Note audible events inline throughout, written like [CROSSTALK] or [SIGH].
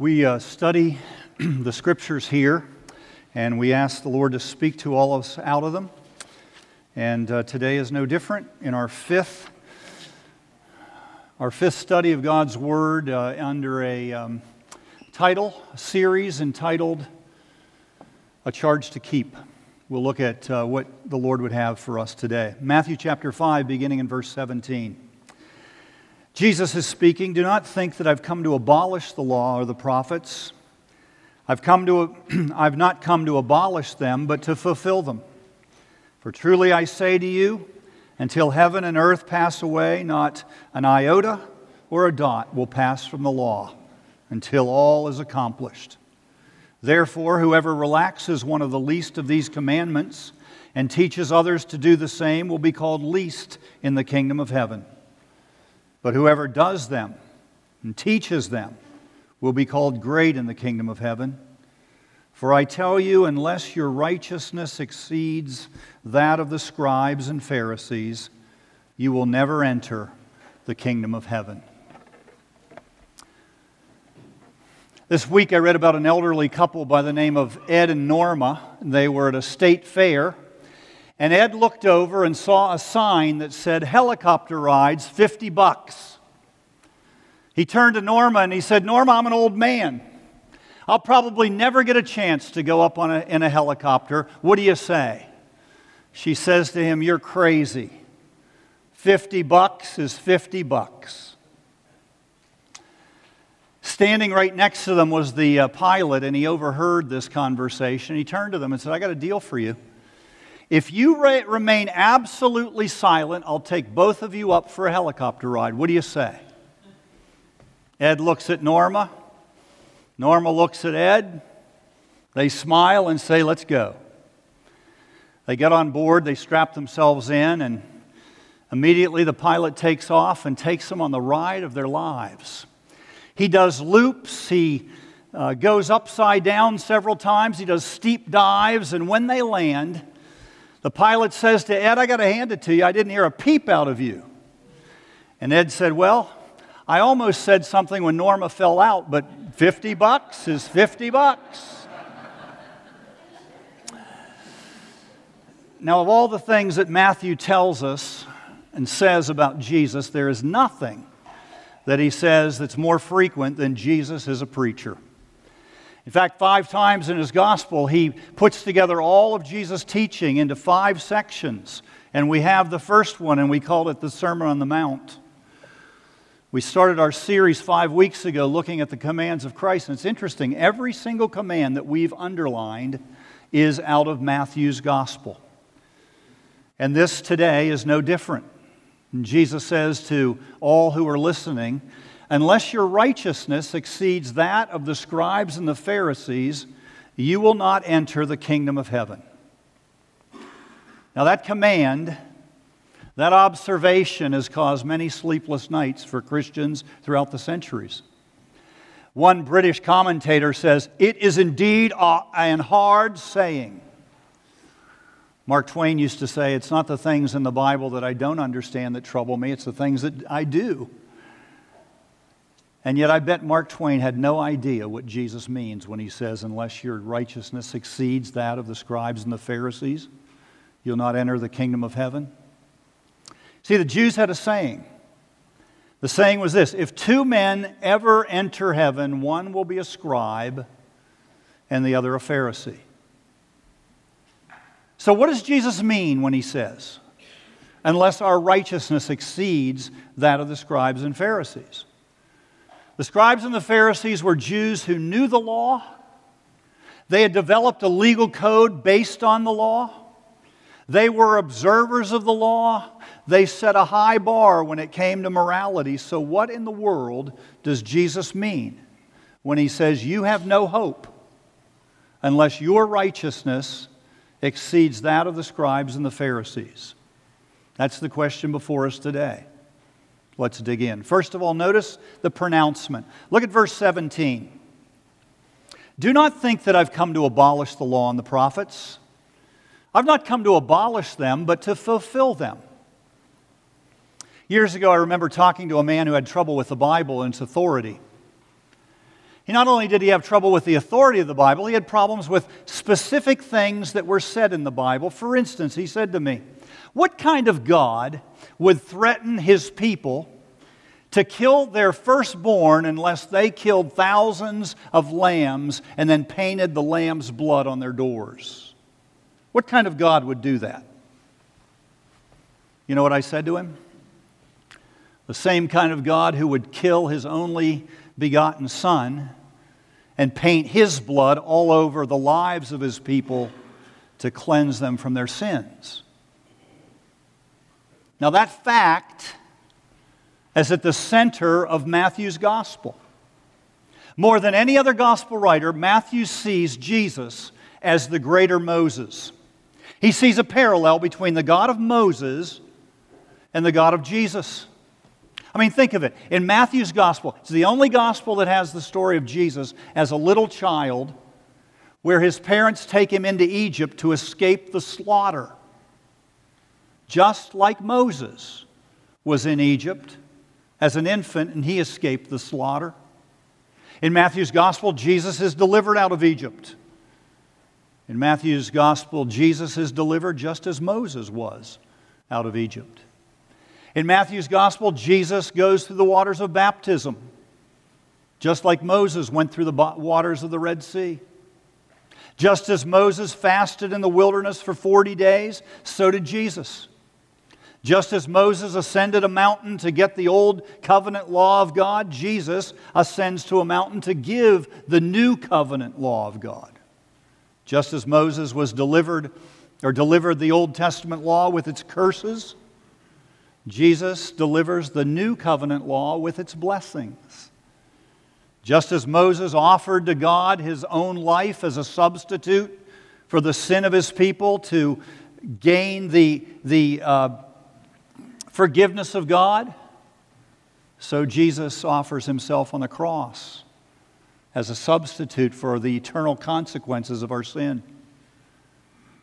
We uh, study [CLEARS THROAT] the scriptures here, and we ask the Lord to speak to all of us out of them. And uh, today is no different. In our fifth, our fifth study of God's Word uh, under a um, title a series entitled "A Charge to Keep." We'll look at uh, what the Lord would have for us today. Matthew chapter five, beginning in verse seventeen. Jesus is speaking, Do not think that I've come to abolish the law or the prophets. I've, come to, [CLEARS THROAT] I've not come to abolish them, but to fulfill them. For truly I say to you, until heaven and earth pass away, not an iota or a dot will pass from the law until all is accomplished. Therefore, whoever relaxes one of the least of these commandments and teaches others to do the same will be called least in the kingdom of heaven. But whoever does them and teaches them will be called great in the kingdom of heaven. For I tell you, unless your righteousness exceeds that of the scribes and Pharisees, you will never enter the kingdom of heaven. This week I read about an elderly couple by the name of Ed and Norma. They were at a state fair and Ed looked over and saw a sign that said helicopter rides 50 bucks. He turned to Norma and he said, Norma, I'm an old man. I'll probably never get a chance to go up on a, in a helicopter. What do you say? She says to him, You're crazy. 50 bucks is 50 bucks. Standing right next to them was the uh, pilot, and he overheard this conversation. He turned to them and said, I got a deal for you. If you re- remain absolutely silent, I'll take both of you up for a helicopter ride. What do you say? Ed looks at Norma. Norma looks at Ed. They smile and say, Let's go. They get on board, they strap themselves in, and immediately the pilot takes off and takes them on the ride of their lives. He does loops, he uh, goes upside down several times, he does steep dives, and when they land, the pilot says to Ed, I got to hand it to you. I didn't hear a peep out of you. And Ed said, Well, I almost said something when Norma fell out, but 50 bucks is 50 bucks. Now, of all the things that Matthew tells us and says about Jesus, there is nothing that he says that's more frequent than Jesus is a preacher. In fact, five times in his gospel, he puts together all of Jesus' teaching into five sections. And we have the first one, and we call it the Sermon on the Mount. We started our series five weeks ago looking at the commands of Christ. And it's interesting, every single command that we've underlined is out of Matthew's gospel. And this today is no different. And Jesus says to all who are listening, Unless your righteousness exceeds that of the scribes and the Pharisees, you will not enter the kingdom of heaven. Now, that command, that observation has caused many sleepless nights for Christians throughout the centuries. One British commentator says, It is indeed an hard saying. Mark Twain used to say, It's not the things in the Bible that I don't understand that trouble me, it's the things that I do. And yet, I bet Mark Twain had no idea what Jesus means when he says, Unless your righteousness exceeds that of the scribes and the Pharisees, you'll not enter the kingdom of heaven. See, the Jews had a saying. The saying was this If two men ever enter heaven, one will be a scribe and the other a Pharisee. So, what does Jesus mean when he says, Unless our righteousness exceeds that of the scribes and Pharisees? The scribes and the Pharisees were Jews who knew the law. They had developed a legal code based on the law. They were observers of the law. They set a high bar when it came to morality. So, what in the world does Jesus mean when he says, You have no hope unless your righteousness exceeds that of the scribes and the Pharisees? That's the question before us today. Let's dig in. First of all, notice the pronouncement. Look at verse 17. Do not think that I've come to abolish the law and the prophets. I've not come to abolish them, but to fulfill them. Years ago, I remember talking to a man who had trouble with the Bible and its authority. He not only did he have trouble with the authority of the Bible, he had problems with specific things that were said in the Bible. For instance, he said to me, What kind of God would threaten his people to kill their firstborn unless they killed thousands of lambs and then painted the lamb's blood on their doors? What kind of God would do that? You know what I said to him? The same kind of God who would kill his only begotten Son and paint his blood all over the lives of his people to cleanse them from their sins. Now, that fact is at the center of Matthew's gospel. More than any other gospel writer, Matthew sees Jesus as the greater Moses. He sees a parallel between the God of Moses and the God of Jesus. I mean, think of it. In Matthew's gospel, it's the only gospel that has the story of Jesus as a little child where his parents take him into Egypt to escape the slaughter. Just like Moses was in Egypt as an infant and he escaped the slaughter. In Matthew's gospel, Jesus is delivered out of Egypt. In Matthew's gospel, Jesus is delivered just as Moses was out of Egypt. In Matthew's gospel, Jesus goes through the waters of baptism, just like Moses went through the waters of the Red Sea. Just as Moses fasted in the wilderness for 40 days, so did Jesus. Just as Moses ascended a mountain to get the old covenant law of God, Jesus ascends to a mountain to give the new covenant law of God. Just as Moses was delivered or delivered the Old Testament law with its curses, Jesus delivers the new covenant law with its blessings. Just as Moses offered to God his own life as a substitute for the sin of his people to gain the, the uh, forgiveness of God, so Jesus offers himself on the cross as a substitute for the eternal consequences of our sin.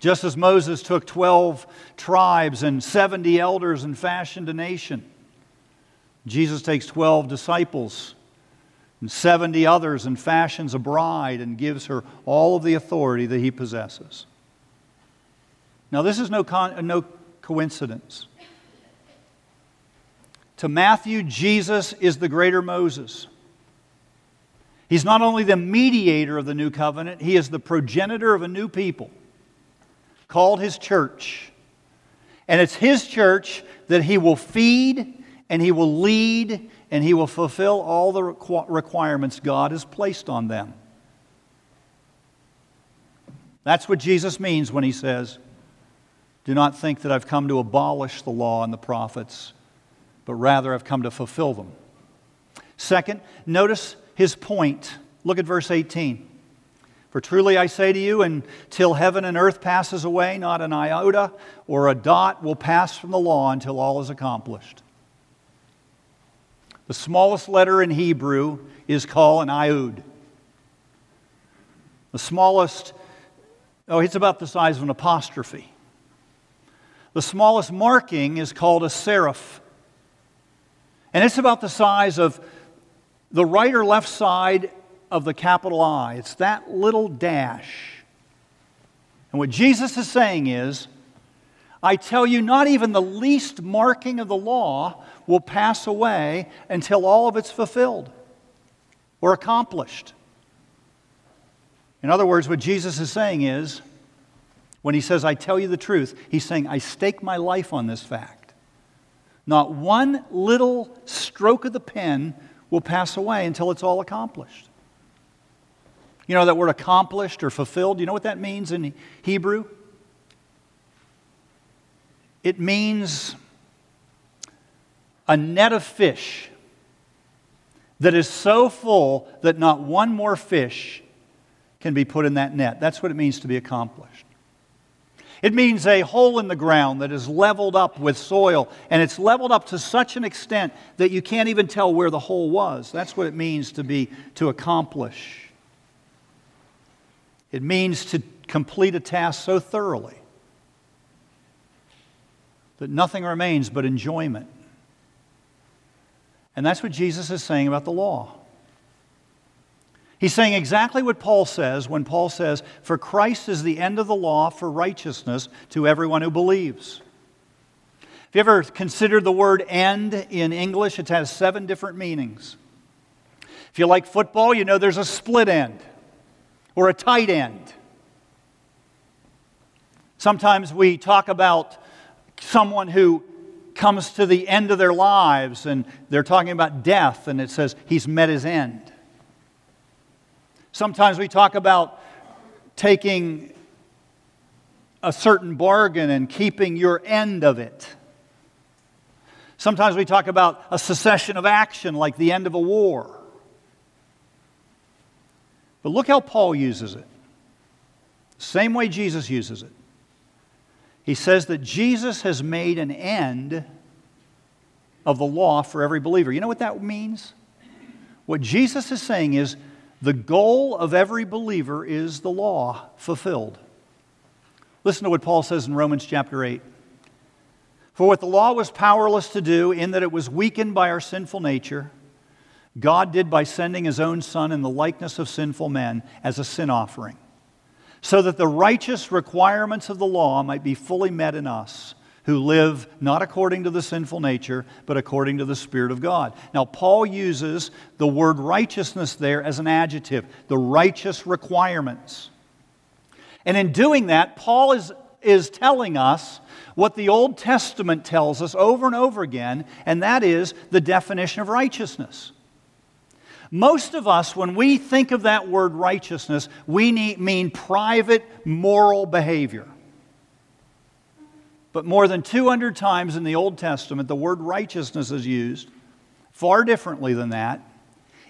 Just as Moses took 12 tribes and 70 elders and fashioned a nation, Jesus takes 12 disciples and 70 others and fashions a bride and gives her all of the authority that he possesses. Now, this is no, con- no coincidence. To Matthew, Jesus is the greater Moses. He's not only the mediator of the new covenant, he is the progenitor of a new people called his church. And it's his church that he will feed and he will lead and he will fulfill all the requirements God has placed on them. That's what Jesus means when he says, Do not think that I've come to abolish the law and the prophets, but rather I've come to fulfill them. Second, notice his point. Look at verse 18. For truly I say to you, until heaven and earth passes away, not an iota or a dot will pass from the law until all is accomplished. The smallest letter in Hebrew is called an yud. The smallest, oh, it's about the size of an apostrophe. The smallest marking is called a serif. And it's about the size of the right or left side of the capital I. It's that little dash. And what Jesus is saying is, I tell you, not even the least marking of the law will pass away until all of it's fulfilled or accomplished. In other words, what Jesus is saying is, when he says, I tell you the truth, he's saying, I stake my life on this fact. Not one little stroke of the pen will pass away until it's all accomplished. You know that word accomplished or fulfilled? Do You know what that means in Hebrew? It means a net of fish that is so full that not one more fish can be put in that net. That's what it means to be accomplished. It means a hole in the ground that is leveled up with soil, and it's leveled up to such an extent that you can't even tell where the hole was. That's what it means to be to accomplish. It means to complete a task so thoroughly that nothing remains but enjoyment. And that's what Jesus is saying about the law. He's saying exactly what Paul says when Paul says, For Christ is the end of the law for righteousness to everyone who believes. Have you ever considered the word end in English? It has seven different meanings. If you like football, you know there's a split end or a tight end. Sometimes we talk about someone who comes to the end of their lives and they're talking about death, and it says he's met his end. Sometimes we talk about taking a certain bargain and keeping your end of it. Sometimes we talk about a cessation of action like the end of a war. But look how Paul uses it. Same way Jesus uses it. He says that Jesus has made an end of the law for every believer. You know what that means? What Jesus is saying is the goal of every believer is the law fulfilled. Listen to what Paul says in Romans chapter 8. For what the law was powerless to do, in that it was weakened by our sinful nature, God did by sending his own Son in the likeness of sinful men as a sin offering, so that the righteous requirements of the law might be fully met in us who live not according to the sinful nature, but according to the Spirit of God. Now, Paul uses the word righteousness there as an adjective, the righteous requirements. And in doing that, Paul is, is telling us what the Old Testament tells us over and over again, and that is the definition of righteousness. Most of us, when we think of that word righteousness, we need, mean private moral behavior. But more than 200 times in the Old Testament, the word righteousness is used far differently than that.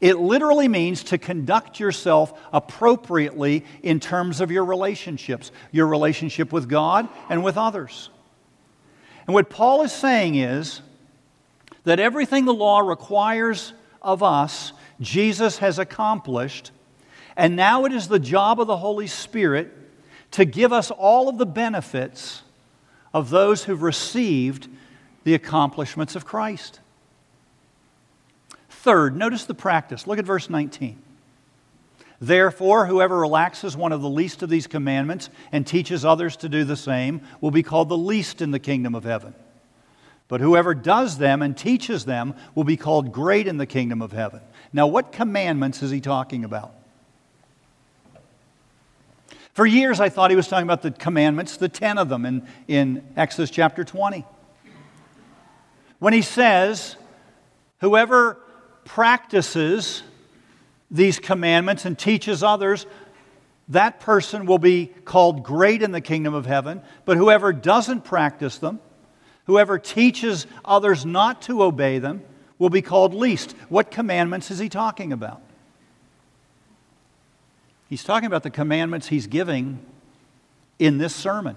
It literally means to conduct yourself appropriately in terms of your relationships, your relationship with God and with others. And what Paul is saying is that everything the law requires of us, Jesus has accomplished, and now it is the job of the Holy Spirit to give us all of the benefits of those who've received the accomplishments of Christ. Third, notice the practice. Look at verse 19. Therefore, whoever relaxes one of the least of these commandments and teaches others to do the same will be called the least in the kingdom of heaven. But whoever does them and teaches them will be called great in the kingdom of heaven. Now, what commandments is he talking about? For years, I thought he was talking about the commandments, the 10 of them in, in Exodus chapter 20. When he says, Whoever practices these commandments and teaches others, that person will be called great in the kingdom of heaven. But whoever doesn't practice them, whoever teaches others not to obey them, will be called least. What commandments is he talking about? He's talking about the commandments he's giving in this sermon.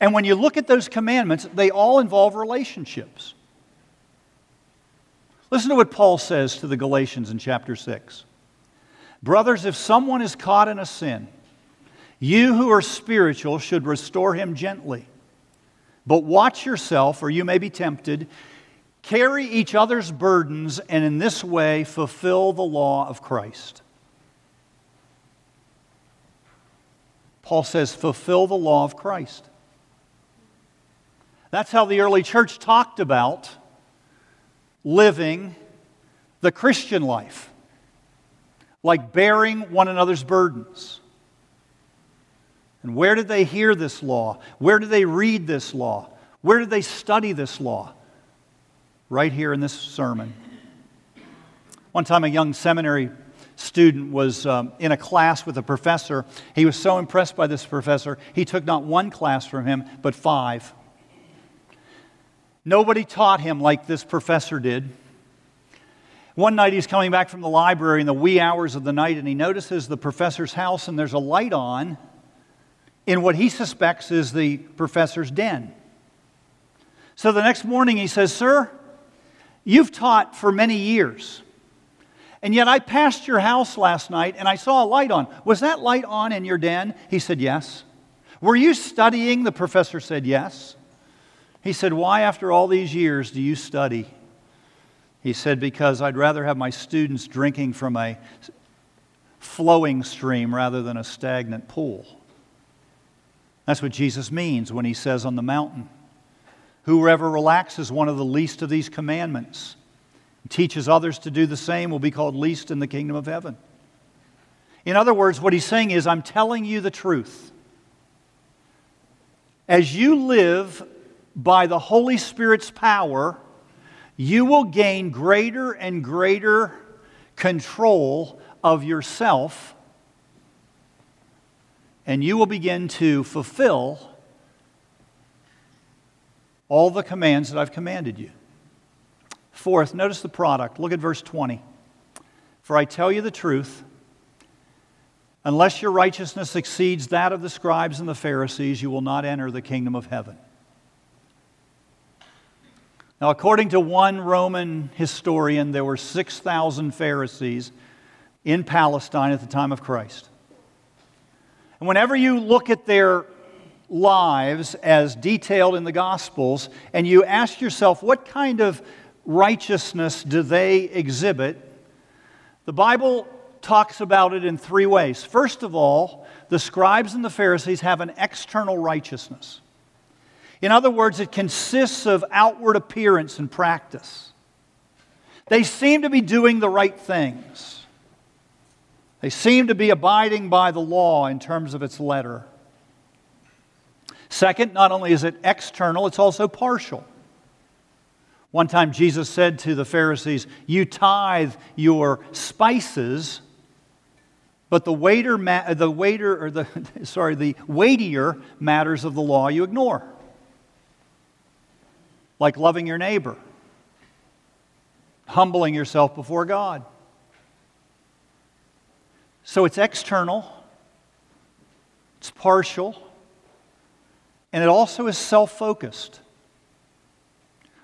And when you look at those commandments, they all involve relationships. Listen to what Paul says to the Galatians in chapter 6. Brothers, if someone is caught in a sin, you who are spiritual should restore him gently. But watch yourself, or you may be tempted. Carry each other's burdens, and in this way fulfill the law of Christ. Paul says, fulfill the law of Christ. That's how the early church talked about living the Christian life, like bearing one another's burdens. And where did they hear this law? Where did they read this law? Where did they study this law? Right here in this sermon. One time, a young seminary student was um, in a class with a professor. He was so impressed by this professor, he took not one class from him, but five. Nobody taught him like this professor did. One night he's coming back from the library in the wee hours of the night and he notices the professor's house and there's a light on in what he suspects is the professor's den. So the next morning he says, Sir, you've taught for many years. And yet I passed your house last night and I saw a light on. Was that light on in your den? He said, Yes. Were you studying? The professor said, Yes. He said, Why, after all these years, do you study? He said, Because I'd rather have my students drinking from a flowing stream rather than a stagnant pool. That's what Jesus means when he says on the mountain, Whoever relaxes one of the least of these commandments and teaches others to do the same will be called least in the kingdom of heaven. In other words, what he's saying is, I'm telling you the truth. As you live by the Holy Spirit's power, you will gain greater and greater control of yourself, and you will begin to fulfill all the commands that I've commanded you. Fourth, notice the product. Look at verse 20. For I tell you the truth, unless your righteousness exceeds that of the scribes and the Pharisees, you will not enter the kingdom of heaven. Now, according to one Roman historian, there were 6,000 Pharisees in Palestine at the time of Christ. And whenever you look at their lives as detailed in the Gospels, and you ask yourself, what kind of righteousness do they exhibit? The Bible talks about it in three ways. First of all, the scribes and the Pharisees have an external righteousness. In other words, it consists of outward appearance and practice. They seem to be doing the right things. They seem to be abiding by the law in terms of its letter. Second, not only is it external, it's also partial. One time Jesus said to the Pharisees, You tithe your spices, but the waiter, the waiter or the [LAUGHS] sorry, the weightier matters of the law you ignore. Like loving your neighbor, humbling yourself before God. So it's external, it's partial, and it also is self focused.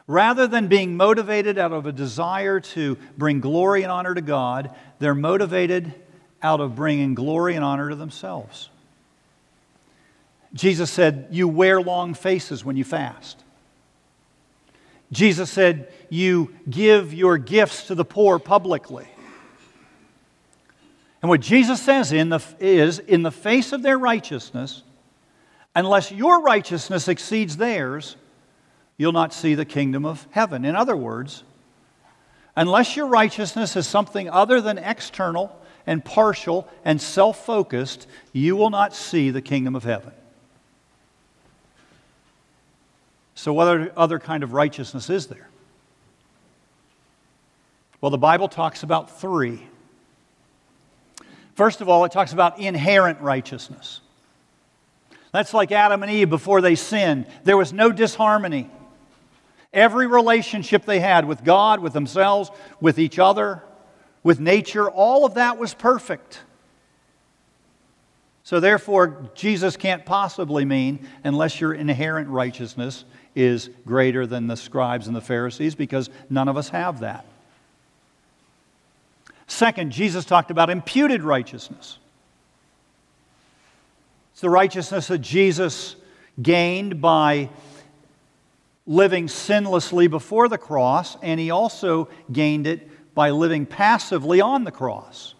Rather than being motivated out of a desire to bring glory and honor to God, they're motivated out of bringing glory and honor to themselves. Jesus said, You wear long faces when you fast. Jesus said, You give your gifts to the poor publicly. And what Jesus says in the, is, in the face of their righteousness, Unless your righteousness exceeds theirs, you'll not see the kingdom of heaven. In other words, unless your righteousness is something other than external and partial and self focused, you will not see the kingdom of heaven. So, what other kind of righteousness is there? Well, the Bible talks about three. First of all, it talks about inherent righteousness. That's like Adam and Eve before they sinned. There was no disharmony. Every relationship they had with God, with themselves, with each other, with nature, all of that was perfect. So, therefore, Jesus can't possibly mean unless your inherent righteousness is greater than the scribes and the Pharisees, because none of us have that. Second, Jesus talked about imputed righteousness. It's the righteousness that Jesus gained by living sinlessly before the cross, and he also gained it by living passively on the cross.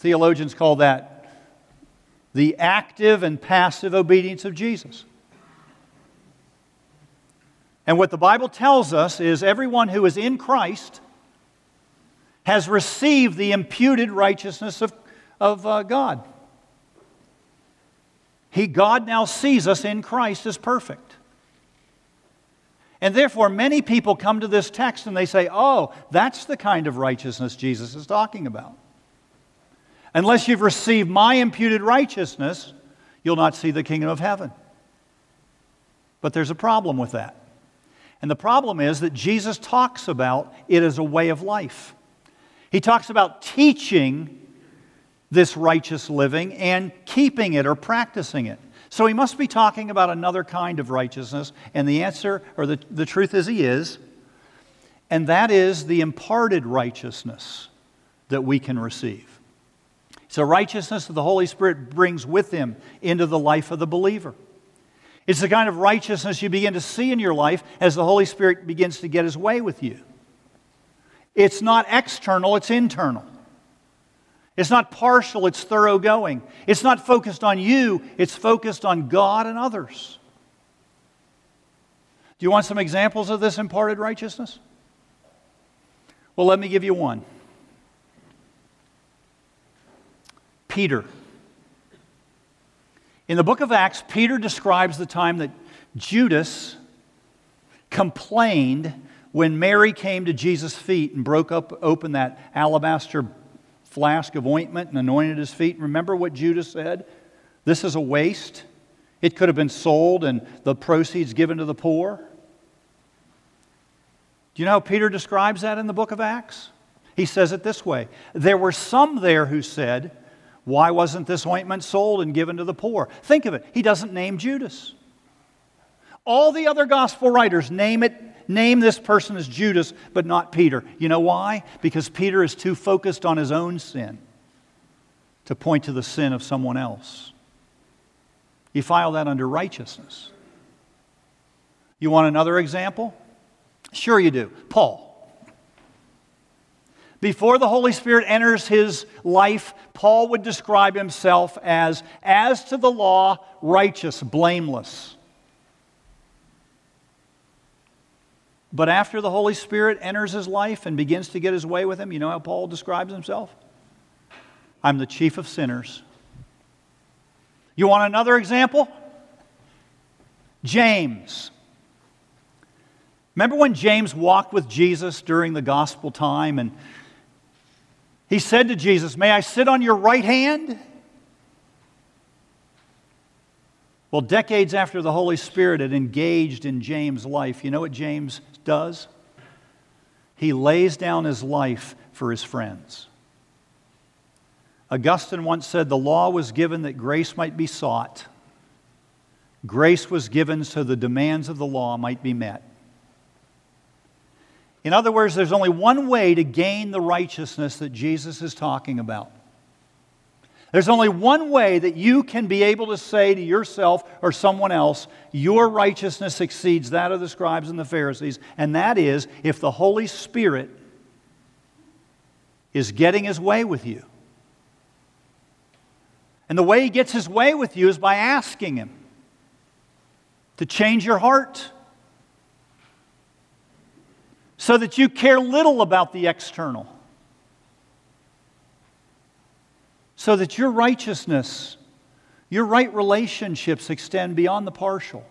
Theologians call that the active and passive obedience of Jesus. And what the Bible tells us is everyone who is in Christ has received the imputed righteousness of, of uh, God. He, God now sees us in Christ as perfect. And therefore, many people come to this text and they say, oh, that's the kind of righteousness Jesus is talking about. Unless you've received my imputed righteousness, you'll not see the kingdom of heaven. But there's a problem with that. And the problem is that Jesus talks about it as a way of life. He talks about teaching this righteous living and keeping it or practicing it. So he must be talking about another kind of righteousness. And the answer, or the, the truth is, he is. And that is the imparted righteousness that we can receive. So, righteousness that the Holy Spirit brings with him into the life of the believer. It's the kind of righteousness you begin to see in your life as the Holy Spirit begins to get his way with you. It's not external, it's internal. It's not partial, it's thoroughgoing. It's not focused on you, it's focused on God and others. Do you want some examples of this imparted righteousness? Well, let me give you one. Peter. In the book of Acts, Peter describes the time that Judas complained when Mary came to Jesus' feet and broke up open that alabaster flask of ointment and anointed his feet. Remember what Judas said? This is a waste. It could have been sold and the proceeds given to the poor. Do you know how Peter describes that in the book of Acts? He says it this way There were some there who said, Why wasn't this ointment sold and given to the poor? Think of it. He doesn't name Judas. All the other gospel writers name it name this person as Judas, but not Peter. You know why? Because Peter is too focused on his own sin to point to the sin of someone else. You file that under righteousness. You want another example? Sure, you do. Paul. Before the Holy Spirit enters his life, Paul would describe himself as, as to the law, righteous, blameless. But after the Holy Spirit enters his life and begins to get his way with him, you know how Paul describes himself? I'm the chief of sinners. You want another example? James. Remember when James walked with Jesus during the gospel time and he said to Jesus, May I sit on your right hand? Well, decades after the Holy Spirit had engaged in James' life, you know what James does? He lays down his life for his friends. Augustine once said, The law was given that grace might be sought. Grace was given so the demands of the law might be met. In other words, there's only one way to gain the righteousness that Jesus is talking about. There's only one way that you can be able to say to yourself or someone else, your righteousness exceeds that of the scribes and the Pharisees, and that is if the Holy Spirit is getting his way with you. And the way he gets his way with you is by asking him to change your heart so that you care little about the external so that your righteousness, your right relationships extend beyond the partial,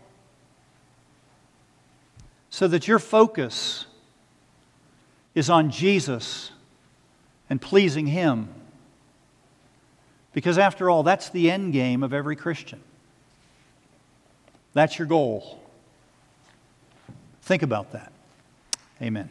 so that your focus is on Jesus and pleasing Him. Because after all, that's the end game of every Christian. That's your goal. Think about that. Amen.